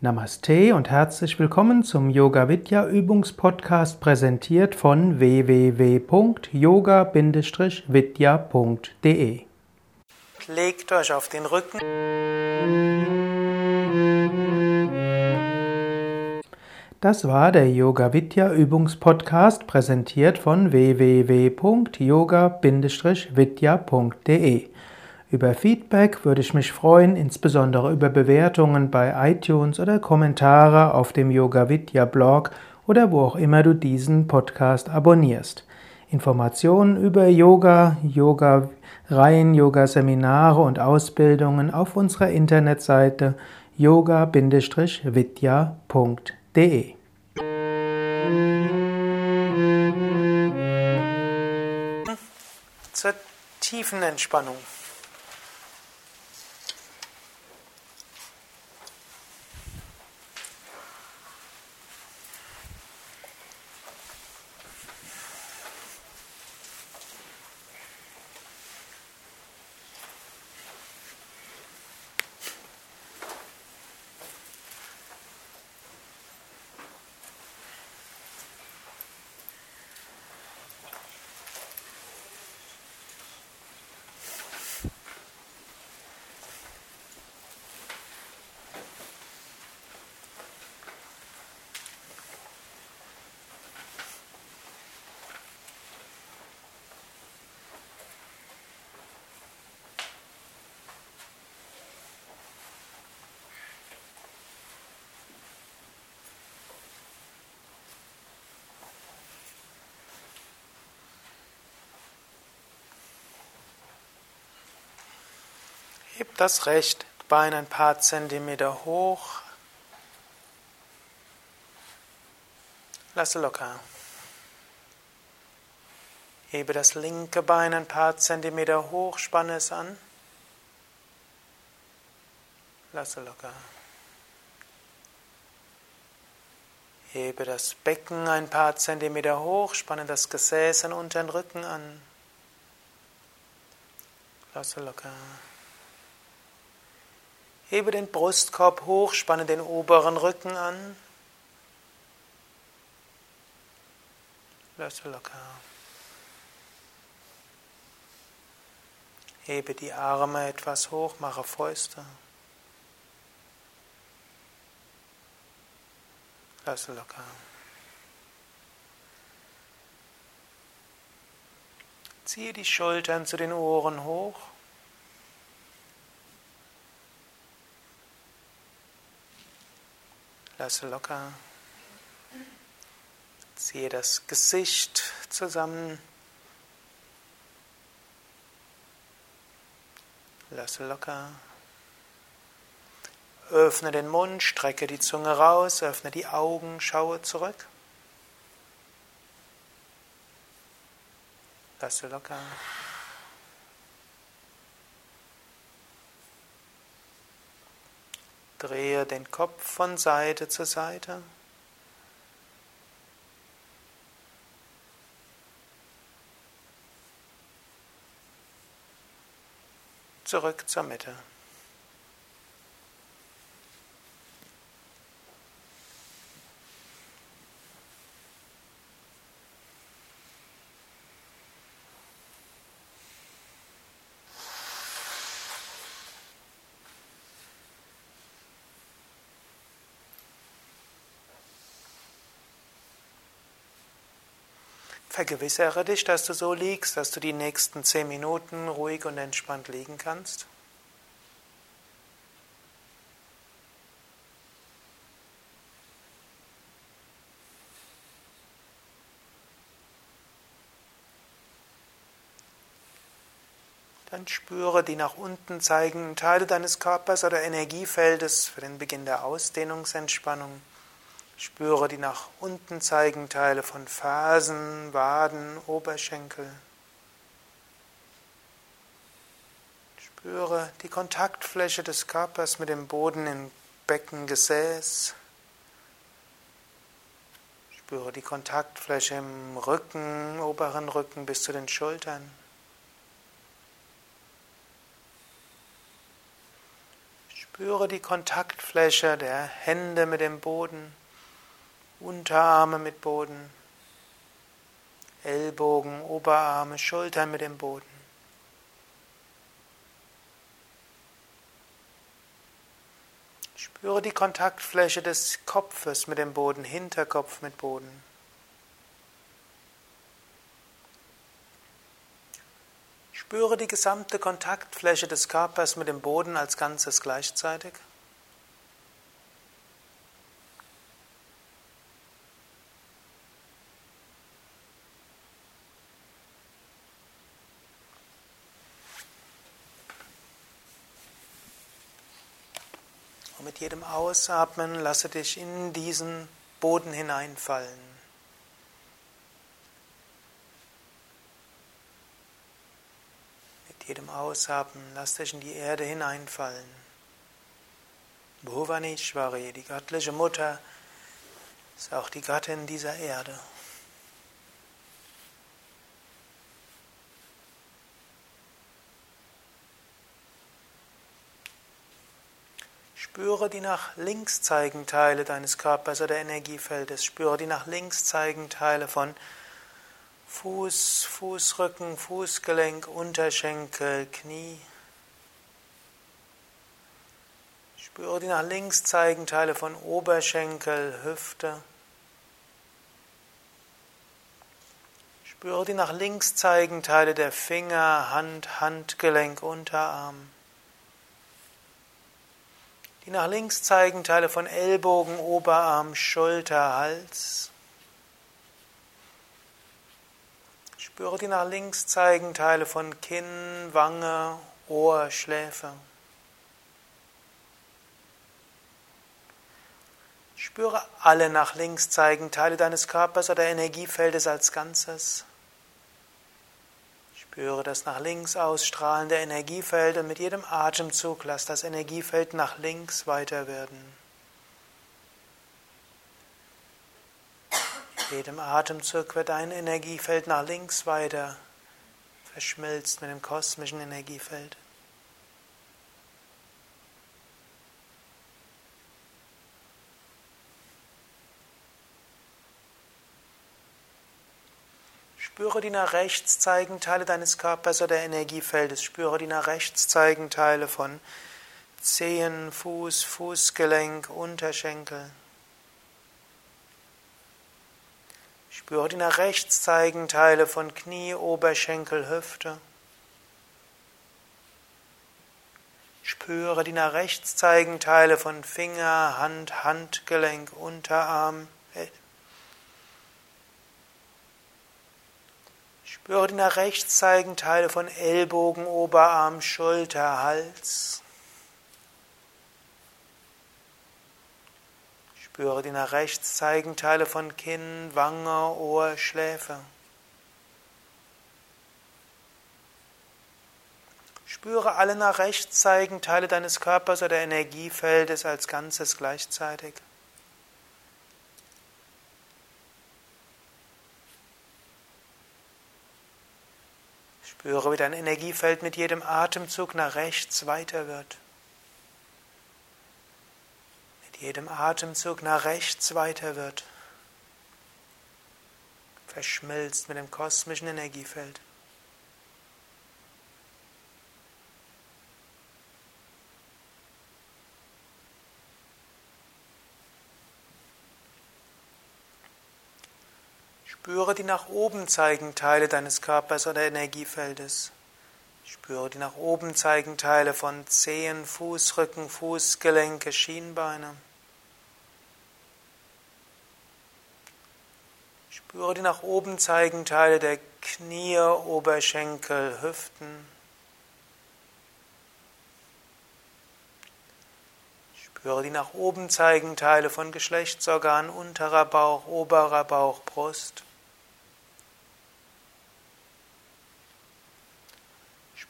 Namaste und herzlich willkommen zum Yoga Vidya Übungspodcast präsentiert von www.yoga-vidya.de. Legt euch auf den Rücken. Das war der Yoga Vidya Übungspodcast präsentiert von www.yoga-vidya.de. Über Feedback würde ich mich freuen, insbesondere über Bewertungen bei iTunes oder Kommentare auf dem Yoga Vidya Blog oder wo auch immer du diesen Podcast abonnierst. Informationen über Yoga, Yoga-Reihen, Yoga-Seminare und Ausbildungen auf unserer Internetseite yoga-vidya.de. Zur tiefen Entspannung. Heb das rechte Bein ein paar Zentimeter hoch. Lasse locker. Hebe das linke Bein ein paar Zentimeter hoch, spanne es an. Lasse locker. Hebe das Becken ein paar Zentimeter hoch, spanne das Gesäß an unteren Rücken an. Lasse locker. Hebe den Brustkorb hoch, spanne den oberen Rücken an. Lasse locker. Hebe die Arme etwas hoch, mache Fäuste. Lasse locker. Ziehe die Schultern zu den Ohren hoch. Lasse locker. Ziehe das Gesicht zusammen. Lasse locker. Öffne den Mund, strecke die Zunge raus, öffne die Augen, schaue zurück. Lasse locker. Drehe den Kopf von Seite zu Seite. Zurück zur Mitte. Vergewissere dich, dass du so liegst, dass du die nächsten zehn Minuten ruhig und entspannt liegen kannst. Dann spüre die nach unten zeigenden Teile deines Körpers oder Energiefeldes für den Beginn der Ausdehnungsentspannung. Spüre die nach unten zeigenden Teile von Fersen, Waden, Oberschenkel. Spüre die Kontaktfläche des Körpers mit dem Boden im Beckengesäß. Spüre die Kontaktfläche im Rücken, oberen Rücken bis zu den Schultern. Spüre die Kontaktfläche der Hände mit dem Boden, Unterarme mit Boden, Ellbogen, Oberarme, Schultern mit dem Boden. Spüre die Kontaktfläche des Kopfes mit dem Boden, Hinterkopf mit Boden. Spüre die gesamte Kontaktfläche des Körpers mit dem Boden als Ganzes gleichzeitig. Und mit jedem Ausatmen lasse dich in diesen Boden hineinfallen. jedem Ausatmen lass dich in die Erde hineinfallen. Bhuvanishwari, die göttliche Mutter, ist auch die Gattin dieser Erde. Spüre die nach links zeigenden Teile deines Körpers oder Energiefeldes. Spüre die nach links zeigenden Teile von Fuß, Fußrücken, Fußgelenk, Unterschenkel, Knie. Spüre die nach links zeigenden Teile von Oberschenkel, Hüfte. Spüre die nach links zeigenden Teile der Finger, Hand, Handgelenk, Unterarm. Die nach links zeigenden Teile von Ellbogen, Oberarm, Schulter, Hals. Spüre die nach links zeigenden Teile von Kinn, Wange, Ohr, Schläfe. Spüre alle nach links zeigenden Teile deines Körpers oder Energiefeldes als Ganzes. Spüre das nach links ausstrahlende Energiefeld und mit jedem Atemzug lass das Energiefeld nach links weiter werden. jedem Atemzug wird ein Energiefeld nach links weiter verschmilzt mit dem kosmischen Energiefeld. Spüre die nach rechts zeigenden Teile deines Körpers oder Energiefeldes. Spüre die nach rechts zeigenden Teile von Zehen, Fuß, Fußgelenk, Unterschenkel. Spüre die nach rechts zeigenden Teile von Knie, Oberschenkel, Hüfte. Spüre die nach rechts zeigenden Teile von Finger, Hand, Handgelenk, Unterarm. Spüre die nach rechts zeigenden Teile von Ellbogen, Oberarm, Schulter, Hals. Spüre die nach rechts zeigenden Teile von Kinn, Wange, Ohr, Schläfe. Spüre alle nach rechts zeigenden Teile deines Körpers oder Energiefeldes als Ganzes gleichzeitig. Spüre, wie dein Energiefeld mit jedem Atemzug nach rechts weiter wird jedem Atemzug nach rechts weiter wird, verschmilzt mit dem kosmischen Energiefeld. Spüre die nach oben zeigenden Teile deines Körpers oder Energiefeldes. Spüre die nach oben zeigenden Teile von Zehen, Fußrücken, Fußgelenke, Schienbeine. Spüre die nach oben zeigenden Teile der Knie, Oberschenkel, Hüften. Spüre die nach oben zeigenden Teile von Geschlechtsorganen, unterer Bauch, oberer Bauch, Brust.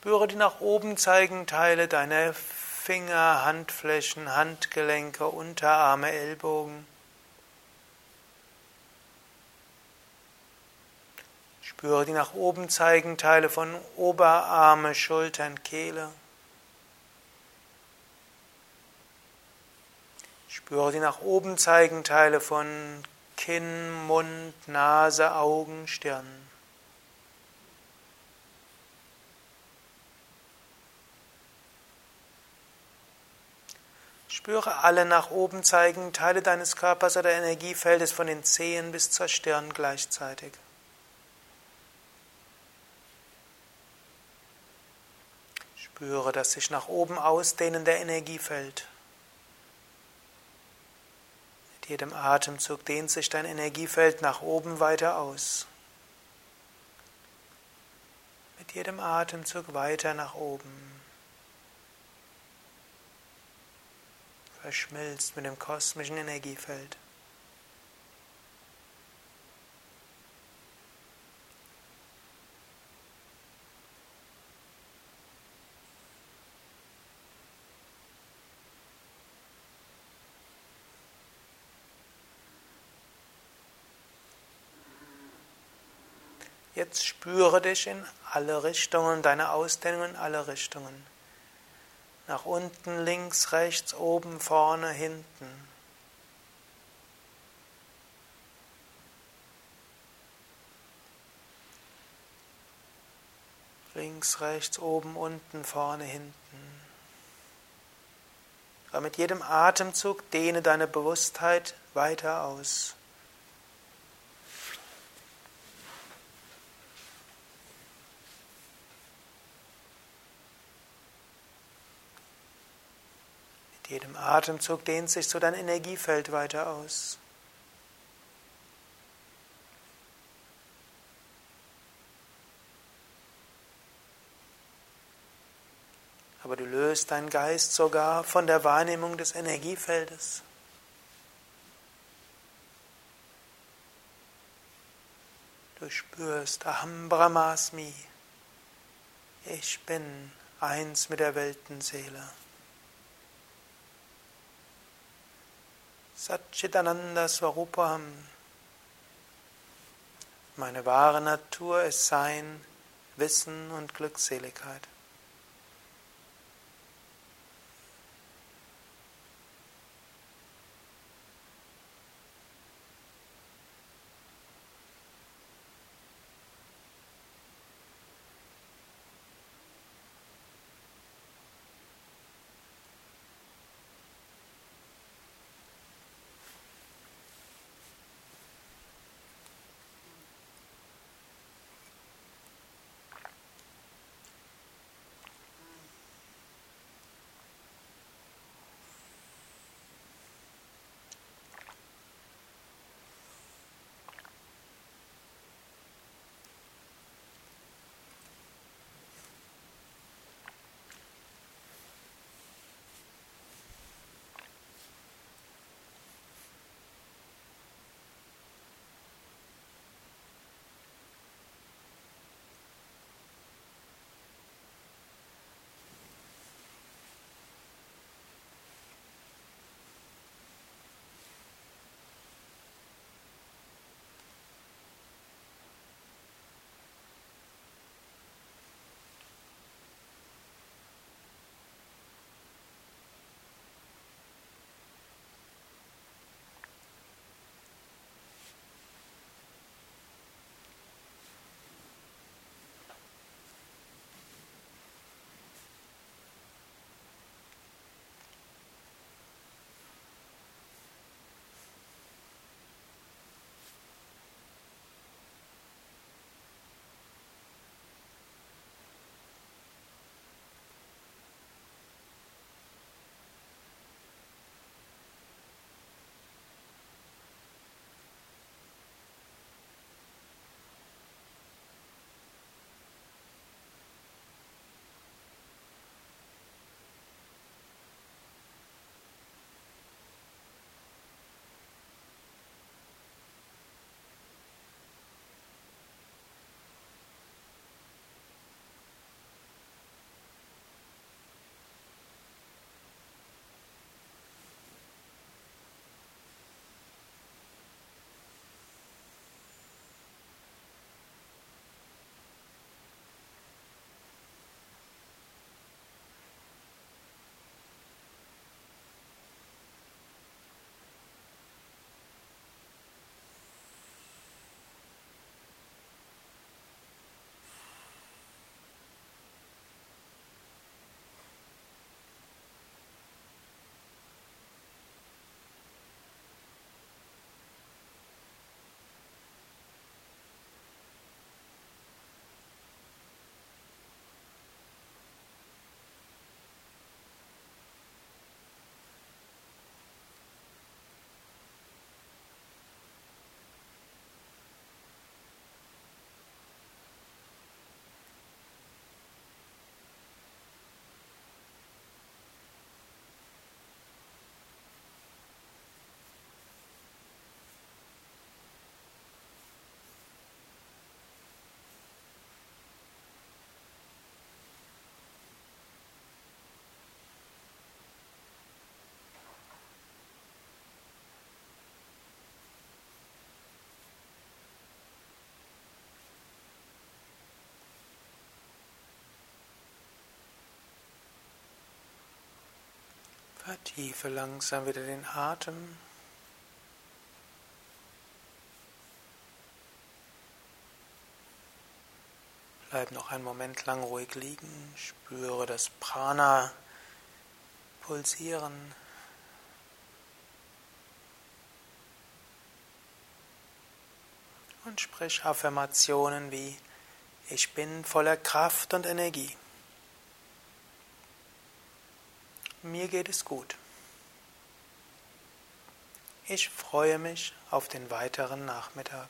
Spüre die nach oben zeigenden Teile deiner Finger, Handflächen, Handgelenke, Unterarme, Ellbogen. Spüre die nach oben zeigenden Teile von Oberarme, Schultern, Kehle. Spüre die nach oben zeigenden Teile von Kinn, Mund, Nase, Augen, Stirn. Spüre alle nach oben zeigenden Teile deines Körpers oder Energiefeldes von den Zehen bis zur Stirn gleichzeitig. Spüre das sich nach oben ausdehnende Energiefeld. Mit jedem Atemzug dehnt sich dein Energiefeld nach oben weiter aus. Mit jedem Atemzug weiter nach oben. Verschmilzt mit dem kosmischen Energiefeld. Jetzt spüre dich in alle Richtungen, deine Ausdehnung in alle Richtungen. Nach unten, links, rechts, oben, vorne, hinten. Links, rechts, oben, unten, vorne, hinten. Aber mit jedem Atemzug dehne deine Bewusstheit weiter aus. jedem Atemzug dehnt sich so dein Energiefeld weiter aus. Aber du löst deinen Geist sogar von der Wahrnehmung des Energiefeldes. Du spürst Aham Brahmasmi. Ich bin eins mit der Weltenseele. Satchitananda Swarupam. Meine wahre Natur ist Sein, Wissen und Glückseligkeit. Vertiefe langsam wieder den Atem. Bleib noch einen Moment lang ruhig liegen. Spüre das Prana pulsieren. Und sprich Affirmationen wie Ich bin voller Kraft und Energie. Mir geht es gut. Ich freue mich auf den weiteren Nachmittag.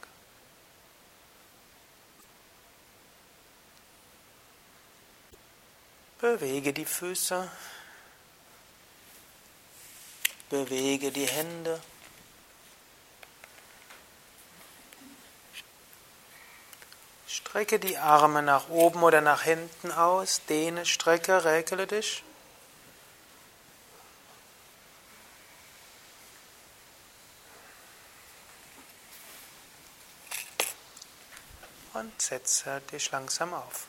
Bewege die Füße, bewege die Hände. Strecke die Arme nach oben oder nach hinten aus, dehne, strecke, räkele dich. Setze dich langsam auf.